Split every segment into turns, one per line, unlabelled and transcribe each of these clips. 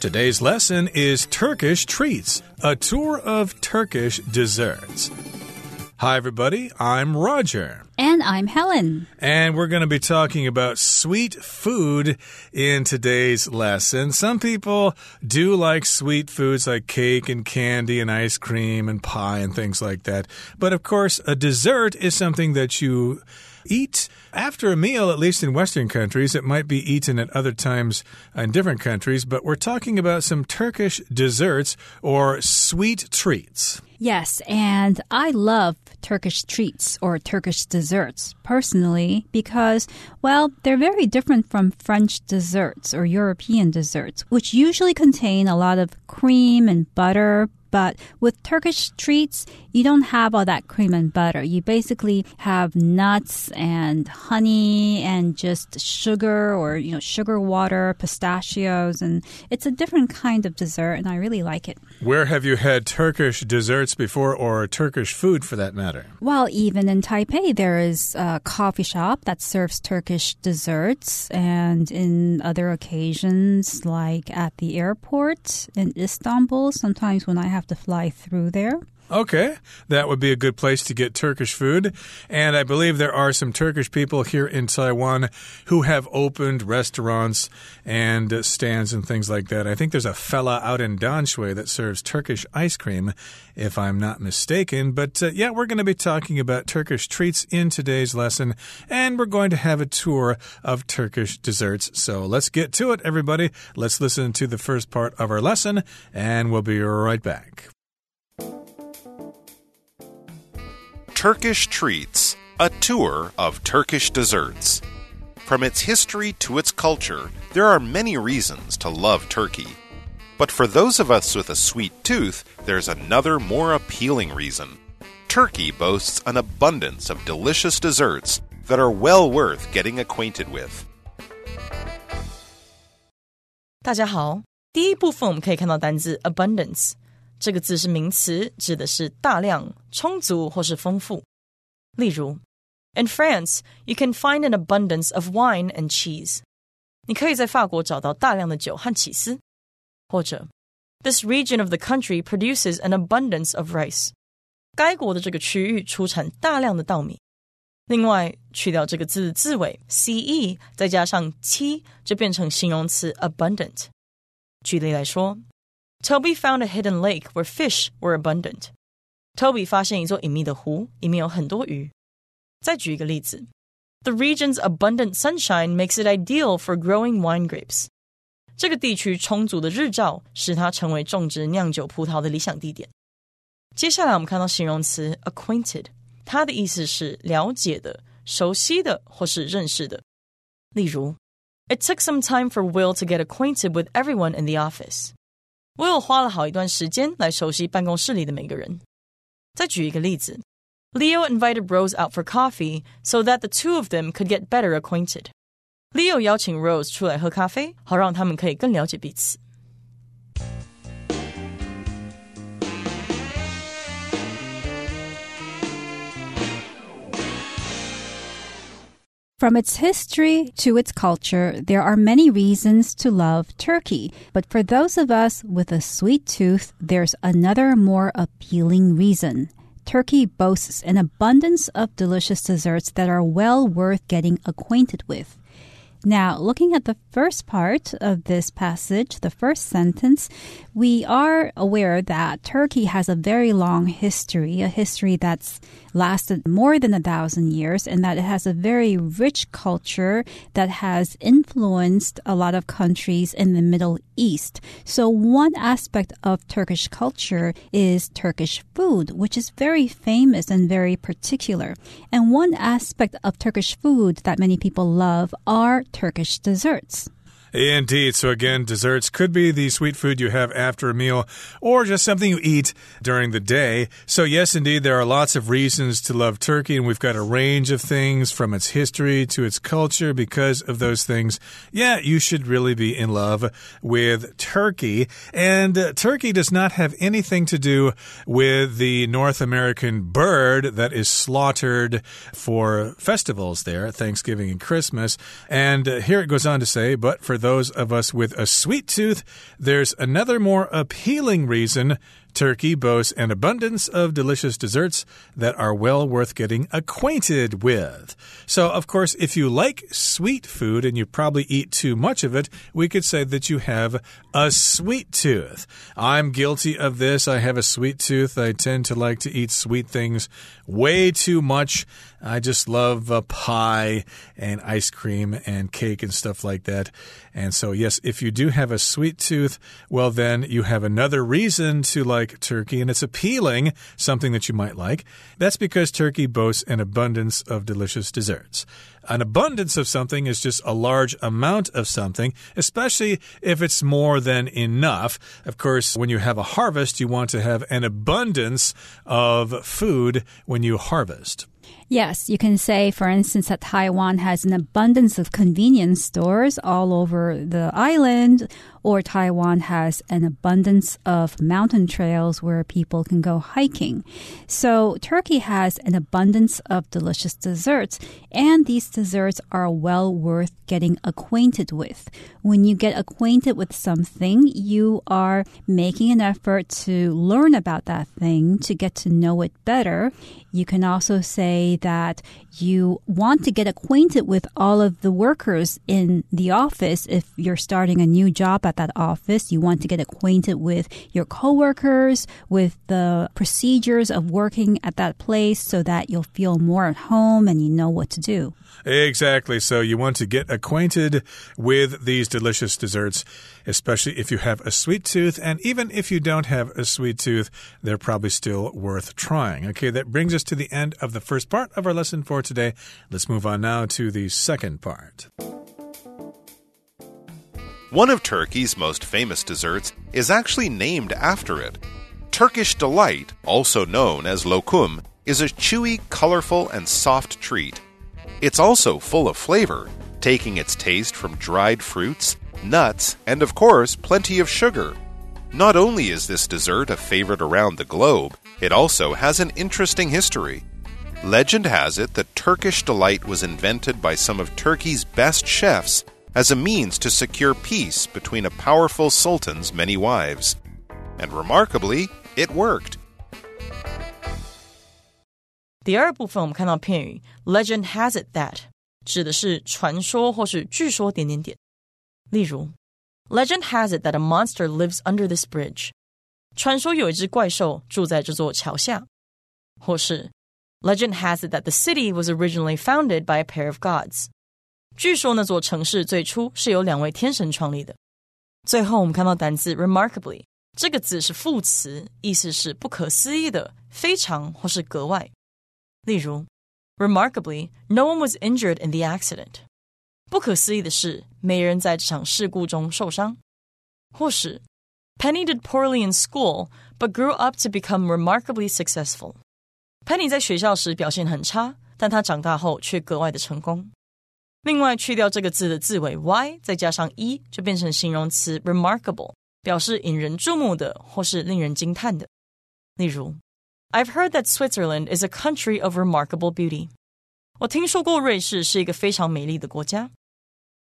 Today's lesson is Turkish Treats, a tour of Turkish desserts. Hi, everybody. I'm Roger.
And I'm Helen.
And we're going to be talking about sweet food in today's lesson. Some people do like sweet foods like cake and candy and ice cream and pie and things like that. But of course, a dessert is something that you eat after a meal, at least in Western countries. It might be eaten at other times in different countries, but we're talking about some Turkish desserts or sweet treats.
Yes, and I love Turkish treats or Turkish desserts personally because, well, they're very different from French desserts or European desserts, which usually contain a lot of cream and butter, but with Turkish treats, you don't have all that cream and butter. You basically have nuts and honey and just sugar or, you know, sugar water, pistachios, and it's a different kind of dessert, and I really like it.
Where have you had Turkish desserts before or Turkish food for that matter?
Well, even in Taipei, there is a coffee shop that serves Turkish desserts, and in other occasions, like at the airport in Istanbul, sometimes when I have to fly through there.
Okay, that would be a good place to get Turkish food. And I believe there are some Turkish people here in Taiwan who have opened restaurants and stands and things like that. I think there's a fella out in Danshui that serves Turkish ice cream, if I'm not mistaken. But uh, yeah, we're going to be talking about Turkish treats in today's lesson, and we're going to have a tour of Turkish desserts. So let's get to it, everybody. Let's listen to the first part of our lesson, and we'll be right back.
Turkish Treats, a tour of Turkish desserts. From its history to its culture, there are many reasons to love Turkey. But for those of us with a sweet tooth, there's another more appealing reason. Turkey boasts an abundance of delicious desserts that are well worth getting acquainted with.
大家好，第一部分我们可以看到单字 abundance。 这个字是名词，指的是大量、充足或是丰富。例如，In France, you can find an abundance of wine and cheese。你可以在法国找到大量的酒和起司。或者，This region of the country produces an abundance of rice。该国的这个区域出产大量的稻米。另外，去掉这个字字尾 ce，再加上 t，就变成形容词 abundant。举例来说。 Toby found a hidden lake where fish were abundant. Toby 发现一座隐秘的湖，里面有很多鱼。再举一个例子，The region's abundant sunshine makes it ideal for growing wine grapes. 这个地区充足的日照使它成为种植酿酒葡萄的理想地点。接下来我们看到形容词 acquainted，它的意思是了解的、熟悉的或是认识的。例如，It took some time for Will to get acquainted with everyone in the office. 我有花了好一段时间来熟悉办公室里的每个人。再举一个例子，Leo invited Rose out for coffee so that the two of them could get better acquainted。Leo 邀请 Rose 出来喝咖啡，好让他们可以更了解彼此。
From its history to its culture, there are many reasons to love Turkey. But for those of us with a sweet tooth, there's another more appealing reason. Turkey boasts an abundance of delicious desserts that are well worth getting acquainted with. Now, looking at the first part of this passage, the first sentence, we are aware that Turkey has a very long history, a history that's lasted more than a thousand years, and that it has a very rich culture that has influenced a lot of countries in the Middle East. So, one aspect of Turkish culture is Turkish food, which is very famous and very particular. And one aspect of Turkish food that many people love are Turkish desserts.
Indeed. So, again, desserts could be the sweet food you have after a meal or just something you eat during the day. So, yes, indeed, there are lots of reasons to love turkey, and we've got a range of things from its history to its culture. Because of those things, yeah, you should really be in love with turkey. And uh, turkey does not have anything to do with the North American bird that is slaughtered for festivals there, Thanksgiving and Christmas. And uh, here it goes on to say, but for those of us with a sweet tooth, there's another more appealing reason Turkey boasts an abundance of delicious desserts that are well worth getting acquainted with. So, of course, if you like sweet food and you probably eat too much of it, we could say that you have a sweet tooth. I'm guilty of this. I have a sweet tooth. I tend to like to eat sweet things way too much. I just love uh, pie and ice cream and cake and stuff like that. And so, yes, if you do have a sweet tooth, well, then you have another reason to like turkey, and it's appealing, something that you might like. That's because turkey boasts an abundance of delicious desserts. An abundance of something is just a large amount of something, especially if it's more than enough. Of course, when you have a harvest, you want to have an abundance of food when you harvest.
Yes, you can say, for instance, that Taiwan has an abundance of convenience stores all over the island, or Taiwan has an abundance of mountain trails where people can go hiking. So Turkey has an abundance of delicious desserts, and these desserts are well worth getting acquainted with. When you get acquainted with something, you are making an effort to learn about that thing, to get to know it better. You can also say that you want to get acquainted with all of the workers in the office if you're starting a new job at that office. You want to get acquainted with your coworkers, with the procedures of working at that place so that you'll feel more at home and you know what to do.
Exactly. So you want to get acquainted with these delicious desserts, especially if you have a sweet tooth. And even if you don't have a sweet tooth, they're probably still worth trying. Okay, that brings us to the end of the first part of our lesson for today. Let's move on now to the second part.
One of Turkey's most famous desserts is actually named after it. Turkish Delight, also known as lokum, is a chewy, colorful, and soft treat it's also full of flavor, taking its taste from dried fruits, nuts, and of course, plenty of sugar. Not only is this dessert a favorite around the globe, it also has an interesting history. Legend has it that Turkish delight was invented by some of Turkey's best chefs as a means to secure peace between a powerful sultan's many wives. And remarkably, it worked.
第二部分我们看到片语 "Legend has it that" 指的是传说或是据说点点点。例如，Legend has it that a monster lives under this bridge。传说有一只怪兽住在这座桥下。或是 Legend has it that the city was originally founded by a pair of gods。 据说那座城市最初是由两位天神创立的。最后我们看到单词 remarkably，这个字是副词，意思是不可思议的、非常或是格外。例如，Remarkably, no one was injured in the accident。不可思议的是，没人在这场事故中受伤。或是，Penny did poorly in school, but grew up to become remarkably successful。Penny 在学校时表现很差，但她长大后却格外的成功。另外，去掉这个字的字尾 y，再加上 e，就变成形容词 remarkable，表示引人注目的或是令人惊叹的。例如。I've heard that Switzerland is a country of remarkable beauty. 我听说过瑞士是一个非常美丽的国家。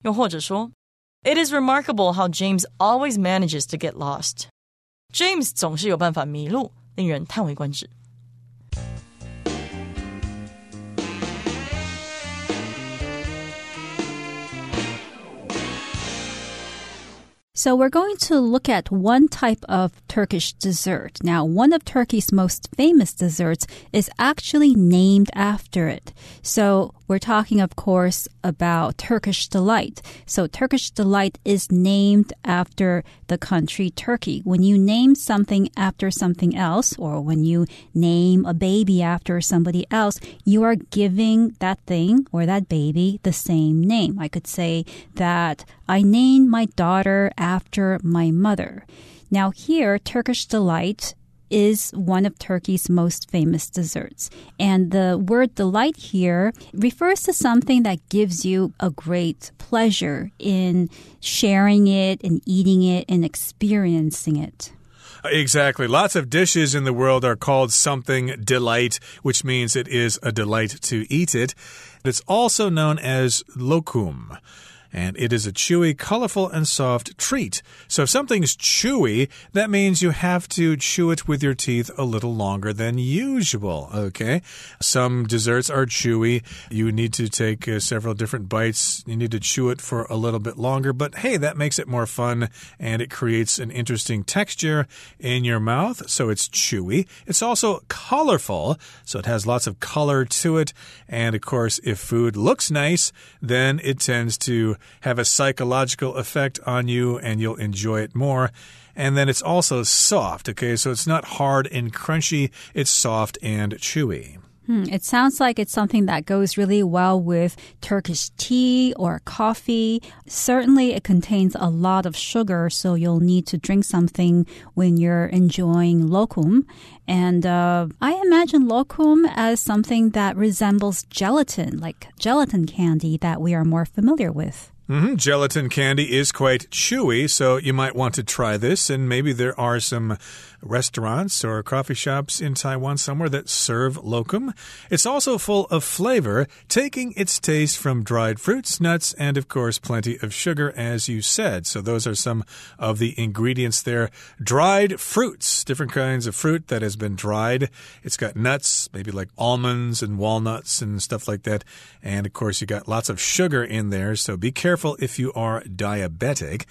又或者说，It is remarkable how James always manages to get lost. James 总是有办法迷路，令人叹为观止。
So we're going to look at one type of Turkish dessert. Now, one of Turkey's most famous desserts is actually named after it. So we're talking, of course, about Turkish delight. So Turkish delight is named after the country Turkey. When you name something after something else, or when you name a baby after somebody else, you are giving that thing or that baby the same name. I could say that I named my daughter after my mother. Now here, Turkish delight is one of Turkey's most famous desserts. And the word delight here refers to something that gives you a great pleasure in sharing it and eating it and experiencing it.
Exactly. Lots of dishes in the world are called something delight, which means it is a delight to eat it. It's also known as lokum. And it is a chewy, colorful, and soft treat. So if something's chewy, that means you have to chew it with your teeth a little longer than usual. Okay. Some desserts are chewy. You need to take uh, several different bites. You need to chew it for a little bit longer, but hey, that makes it more fun and it creates an interesting texture in your mouth. So it's chewy. It's also colorful. So it has lots of color to it. And of course, if food looks nice, then it tends to have a psychological effect on you and you'll enjoy it more. And then it's also soft, okay? So it's not hard and crunchy, it's soft and chewy.
Hmm, it sounds like it's something that goes really well with Turkish tea or coffee. Certainly, it contains a lot of sugar, so you'll need to drink something when you're enjoying lokum. And uh, I imagine lokum as something that resembles gelatin, like gelatin candy that we are more familiar with.
Mm -hmm. Gelatin candy is quite chewy, so you might want to try this. And maybe there are some restaurants or coffee shops in Taiwan somewhere that serve lokum. It's also full of flavor, taking its taste from dried fruits, nuts, and of course, plenty of sugar, as you said. So, those are some of the ingredients there. Dried fruits, different kinds of fruit that has been dried. It's got nuts, maybe like almonds and walnuts and stuff like that. And of course, you got lots of sugar in there. So, be careful if you are diabetic.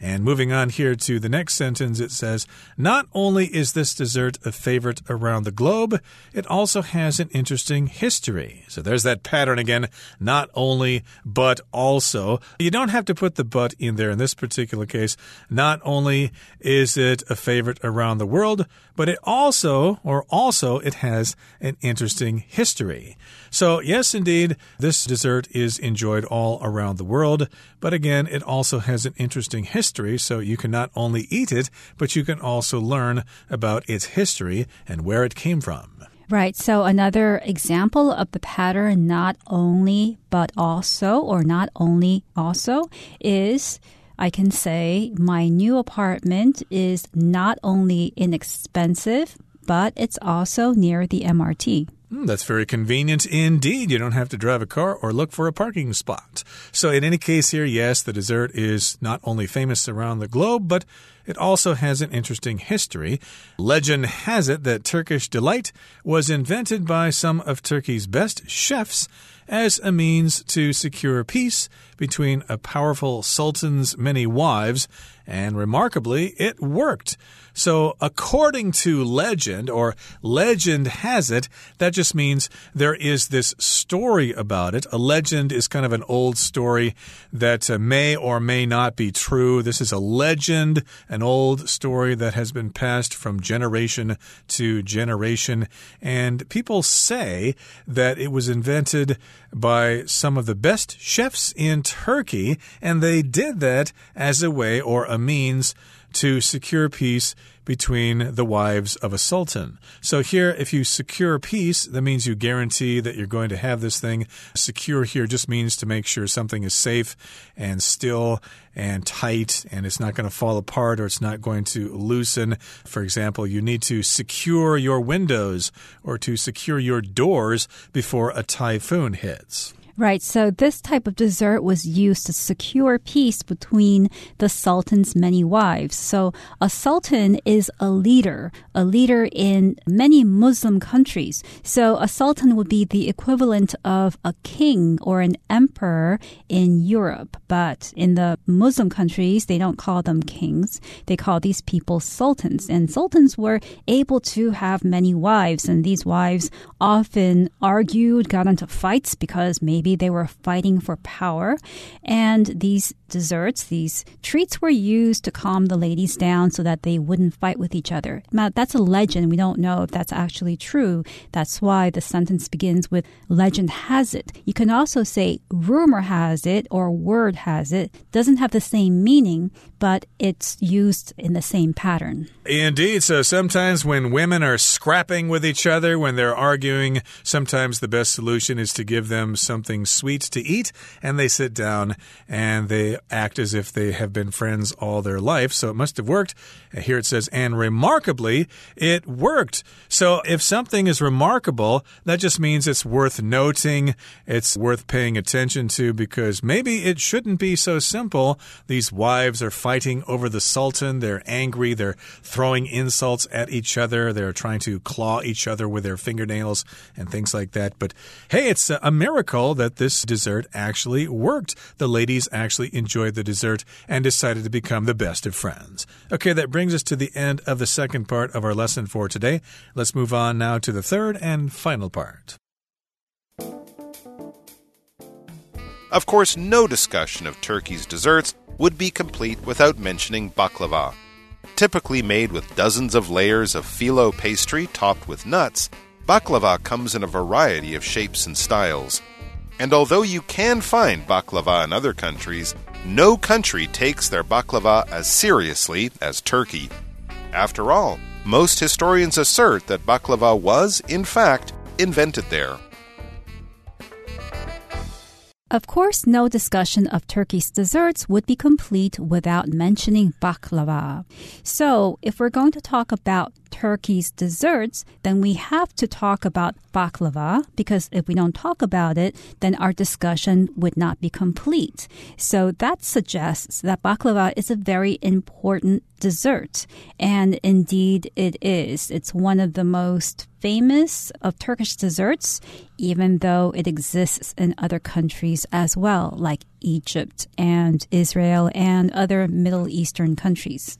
And moving on here to the next sentence, it says, Not only is this dessert a favorite around the globe, it also has an interesting history. So there's that pattern again. Not only, but also. You don't have to put the but in there in this particular case. Not only is it a favorite around the world, but it also, or also, it has an interesting history. So, yes, indeed, this dessert is enjoyed all around the world, but again, it also has an interesting history, so you can not only eat it, but you can also learn about its history and where it came from.
Right. So another example of the pattern, not only, but also, or not only also, is I can say my new apartment is not only inexpensive, but it's also near the MRT.
Mm, that's very convenient indeed. You don't have to drive a car or look for a parking spot. So, in any case, here, yes, the dessert is not only famous around the globe, but it also has an interesting history. Legend has it that Turkish delight was invented by some of Turkey's best chefs as a means to secure peace between a powerful sultan's many wives, and remarkably, it worked. So, according to legend, or legend has it, that just means there is this story about it. A legend is kind of an old story that uh, may or may not be true. This is a legend, an old story that has been passed from generation to generation. And people say that it was invented by some of the best chefs in Turkey, and they did that as a way or a means to secure peace between the wives of a sultan. So here, if you secure peace, that means you guarantee that you're going to have this thing. Secure here just means to make sure something is safe and still and tight and it's not going to fall apart or it's not going to loosen. For example, you need to secure your windows or to secure your doors before a typhoon hits.
Right. So this type of dessert was used to secure peace between the sultan's many wives. So a sultan is a leader, a leader in many Muslim countries. So a sultan would be the equivalent of a king or an emperor in Europe. But in the Muslim countries, they don't call them kings. They call these people sultans. And sultans were able to have many wives. And these wives often argued, got into fights because maybe Maybe they were fighting for power. And these desserts, these treats were used to calm the ladies down so that they wouldn't fight with each other. Now, that's a legend. We don't know if that's actually true. That's why the sentence begins with legend has it. You can also say rumor has it or word has it. Doesn't have the same meaning, but it's used in the same pattern.
Indeed. So sometimes when women are scrapping with each other, when they're arguing, sometimes the best solution is to give them something something sweet to eat, and they sit down and they act as if they have been friends all their life. So it must have worked. Uh, here it says, and remarkably, it worked. So if something is remarkable, that just means it's worth noting, it's worth paying attention to because maybe it shouldn't be so simple. These wives are fighting over the Sultan, they're angry, they're throwing insults at each other, they're trying to claw each other with their fingernails and things like that. But hey, it's a miracle that this dessert actually worked. The ladies actually enjoyed the dessert and decided to become the best of friends. Okay, that brings us to the end of the second part of our lesson for today. Let's move on now to the third and final part.
Of course, no discussion of Turkey's desserts would be complete without mentioning baklava. Typically made with dozens of layers of phyllo pastry topped with nuts, baklava comes in a variety of shapes and styles. And although you can find baklava in other countries, no country takes their baklava as seriously as Turkey. After all, most historians assert that baklava was, in fact, invented there.
Of course, no discussion of Turkey's desserts would be complete without mentioning baklava. So, if we're going to talk about Turkey's desserts, then we have to talk about baklava because if we don't talk about it, then our discussion would not be complete. So that suggests that baklava is a very important dessert. And indeed it is. It's one of the most famous of Turkish desserts, even though it exists in other countries as well, like Egypt and Israel and other Middle Eastern countries.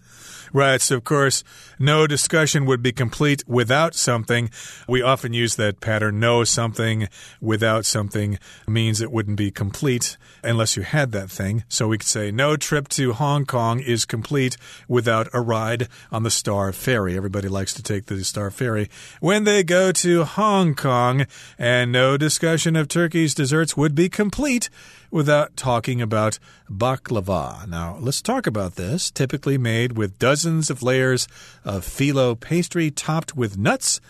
Right. So, of course, no discussion would be complete without something. We often use that pattern. no something without something means it wouldn't be complete unless you had that thing. So we could say, no trip to Hong Kong is complete without a ride on the Star Ferry. Everybody likes to take the Star Ferry when they go to Hong Kong. And no discussion of Turkey's desserts would be complete without talking about baklava. Now, let's talk about this. Typically made with dozens of layers of phyllo pastry topped with nuts.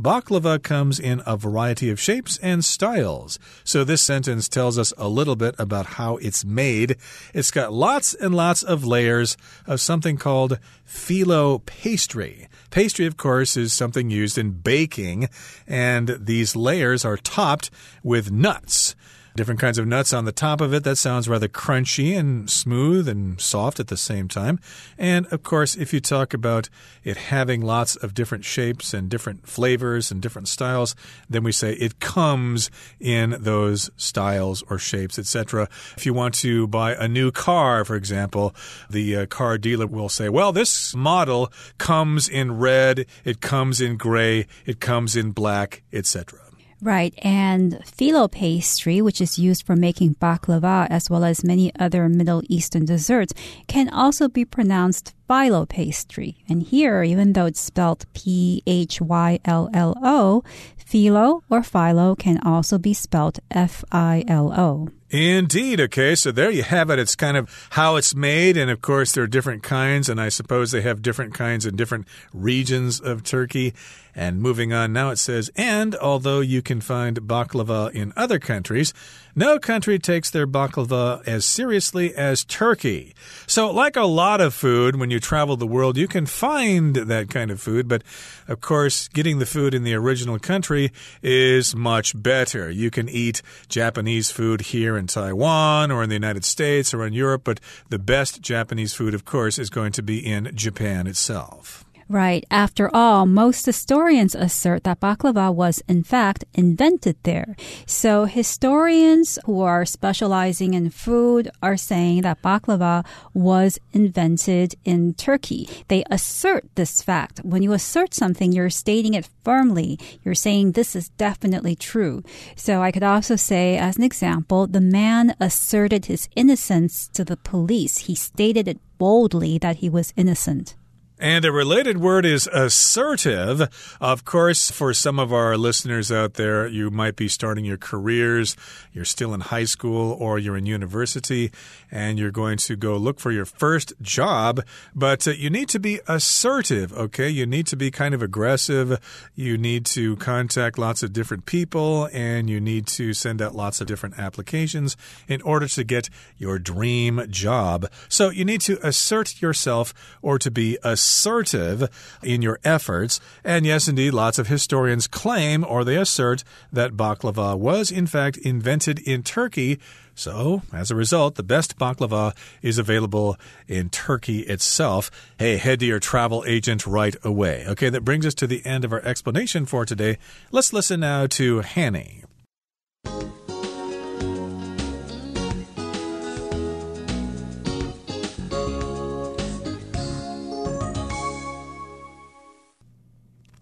Baklava comes in a variety of shapes and styles. So this sentence tells us a little bit about how it's made. It's got lots and lots of layers of something called phyllo pastry. Pastry, of course, is something used in baking, and these layers are topped with nuts different kinds of nuts on the top of it. That sounds rather crunchy and smooth and soft at the same time. And of course, if you talk about it having lots of different shapes and different flavors and different styles, then we say it comes in those styles or shapes, etc. If you want to buy a new car, for example, the uh, car dealer will say, well, this model comes in red, it comes in gray, it comes in black, etc.
Right, and phyllo pastry, which is used for making baklava as well as many other Middle Eastern desserts, can also be pronounced phyllo pastry. And here, even though it's spelled P H Y L L O, phyllo or phyllo can also be spelled F I L O.
Indeed. Okay, so there you have it. It's kind of how it's made, and of course, there are different kinds, and I suppose they have different kinds in different regions of Turkey. And moving on now, it says, and although you can find baklava in other countries, no country takes their baklava as seriously as Turkey. So, like a lot of food, when you travel the world, you can find that kind of food, but of course, getting the food in the original country is much better. You can eat Japanese food here in Taiwan or in the United States or in Europe, but the best Japanese food, of course, is going to be in Japan itself.
Right. After all, most historians assert that baklava was in fact invented there. So historians who are specializing in food are saying that baklava was invented in Turkey. They assert this fact. When you assert something, you're stating it firmly. You're saying this is definitely true. So I could also say, as an example, the man asserted his innocence to the police. He stated it boldly that he was innocent.
And a related word is assertive. Of course, for some of our listeners out there, you might be starting your careers, you're still in high school or you're in university, and you're going to go look for your first job, but uh, you need to be assertive, okay? You need to be kind of aggressive. You need to contact lots of different people, and you need to send out lots of different applications in order to get your dream job. So you need to assert yourself or to be assertive assertive in your efforts. And yes, indeed, lots of historians claim or they assert that baklava was in fact invented in Turkey. So, as a result, the best baklava is available in Turkey itself. Hey, head to your travel agent right away. Okay, that brings us to the end of our explanation for today. Let's listen now to Hanny.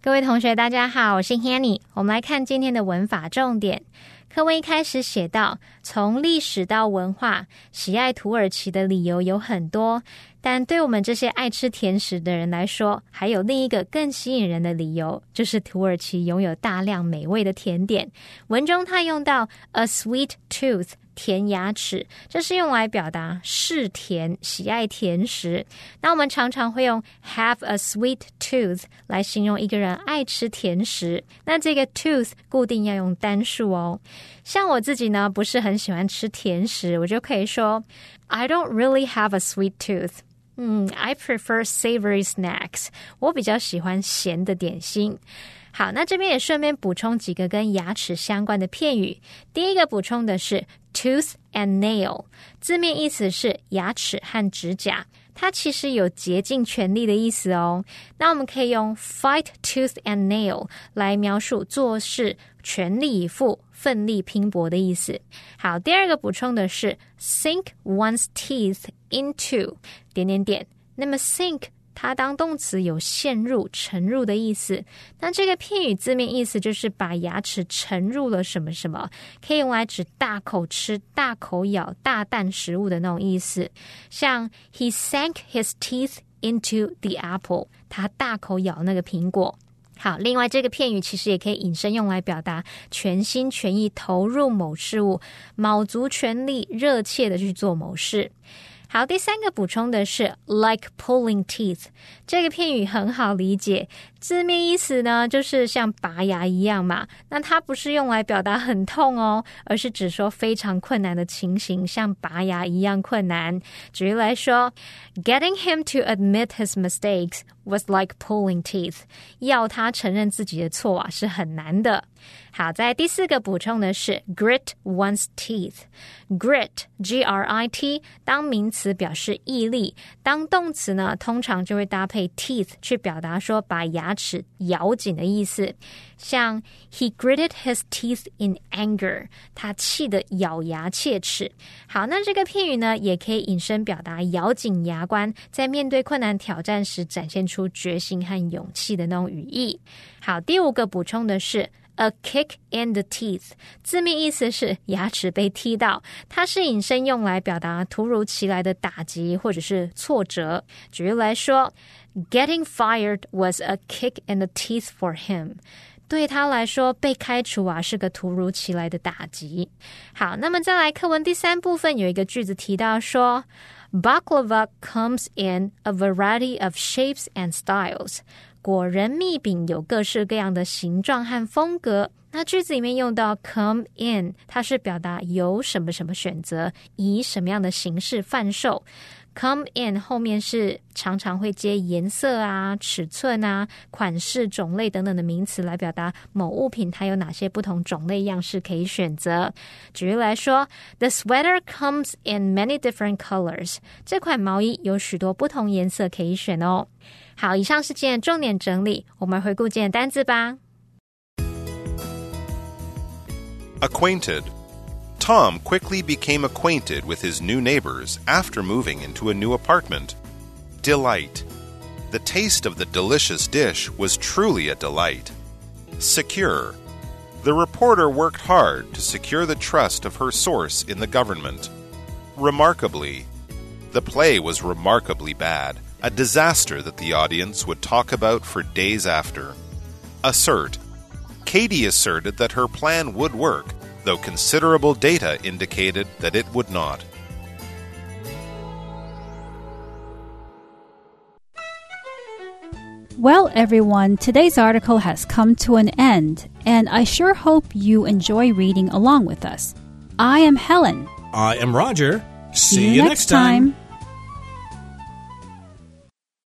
各位同学，大家好，我是 Hanny。我们来看今天的文法重点。课文一开始写到，从历史到文化，喜爱土耳其的理由有很多。但对我们这些爱吃甜食的人来说，还有另一个更吸引人的理由，就是土耳其拥有大量美味的甜点。文中他用到 a sweet tooth。甜牙齿，这是用来表达嗜甜、喜爱甜食。那我们常常会用 have a sweet tooth 来形容一个人爱吃甜食。那这个 tooth 固定要用单数哦。像我自己呢，不是很喜欢吃甜食，我就可以说 I don't really have a sweet tooth。嗯，I prefer savory snacks。我比较喜欢咸的点心。好，那这边也顺便补充几个跟牙齿相关的片语。第一个补充的是 tooth and nail，字面意思是牙齿和指甲，它其实有竭尽全力的意思哦。那我们可以用 fight tooth and nail 来描述做事全力以赴、奋力拼搏的意思。好，第二个补充的是 sink one's teeth into 点点点。那么 sink 它当动词有陷入、沉入的意思。那这个片语字面意思就是把牙齿沉入了什么什么，可以用来指大口吃、大口咬、大啖食物的那种意思。像 He sank his teeth into the apple，他大口咬那个苹果。好，另外这个片语其实也可以引申用来表达全心全意投入某事物，卯足全力、热切的去做某事。好，第三个补充的是 like pulling teeth 这个片语很好理解，字面意思呢就是像拔牙一样嘛。那它不是用来表达很痛哦，而是指说非常困难的情形，像拔牙一样困难。举例来说，getting him to admit his mistakes was like pulling teeth，要他承认自己的错啊是很难的。好，在第四个补充的是 grit one's teeth。grit g r i t 当名词表示毅力，当动词呢，通常就会搭配 teeth 去表达说把牙齿咬紧的意思。像 he gritted his teeth in anger，他气得咬牙切齿。好，那这个片语呢，也可以引申表达咬紧牙关，在面对困难挑战时展现出决心和勇气的那种语义。好，第五个补充的是。A kick in the teeth，字面意思是牙齿被踢到，它是引申用来表达突如其来的打击或者是挫折。举例来说，Getting fired was a kick in the teeth for him，对他来说被开除啊是个突如其来的打击。好，那么再来课文第三部分有一个句子提到说，Baklava comes in a variety of shapes and styles。果仁蜜饼有各式各样的形状和风格。那句子里面用到 come in，它是表达有什么什么选择，以什么样的形式贩售。Come in 后面是常常会接颜色啊、尺寸啊、款式、种类等等的名词来表达某物品它有哪些不同种类样式可以选择。举例来说，The sweater comes in many different colors。这款毛衣有许多不同颜色可以选哦。好，以上是今天重点整理，我们回顾今天单字吧。
Acquainted. Tom quickly became acquainted with his new neighbors after moving into a new apartment. Delight. The taste of the delicious dish was truly a delight. Secure. The reporter worked hard to secure the trust of her source in the government. Remarkably. The play was remarkably bad a disaster that the audience would talk about for days after. Assert. Katie asserted that her plan would work, though considerable data indicated that it would not.
Well, everyone, today's article has come to an end, and I sure hope you enjoy reading along with us. I am Helen.
I am Roger.
See, you next time.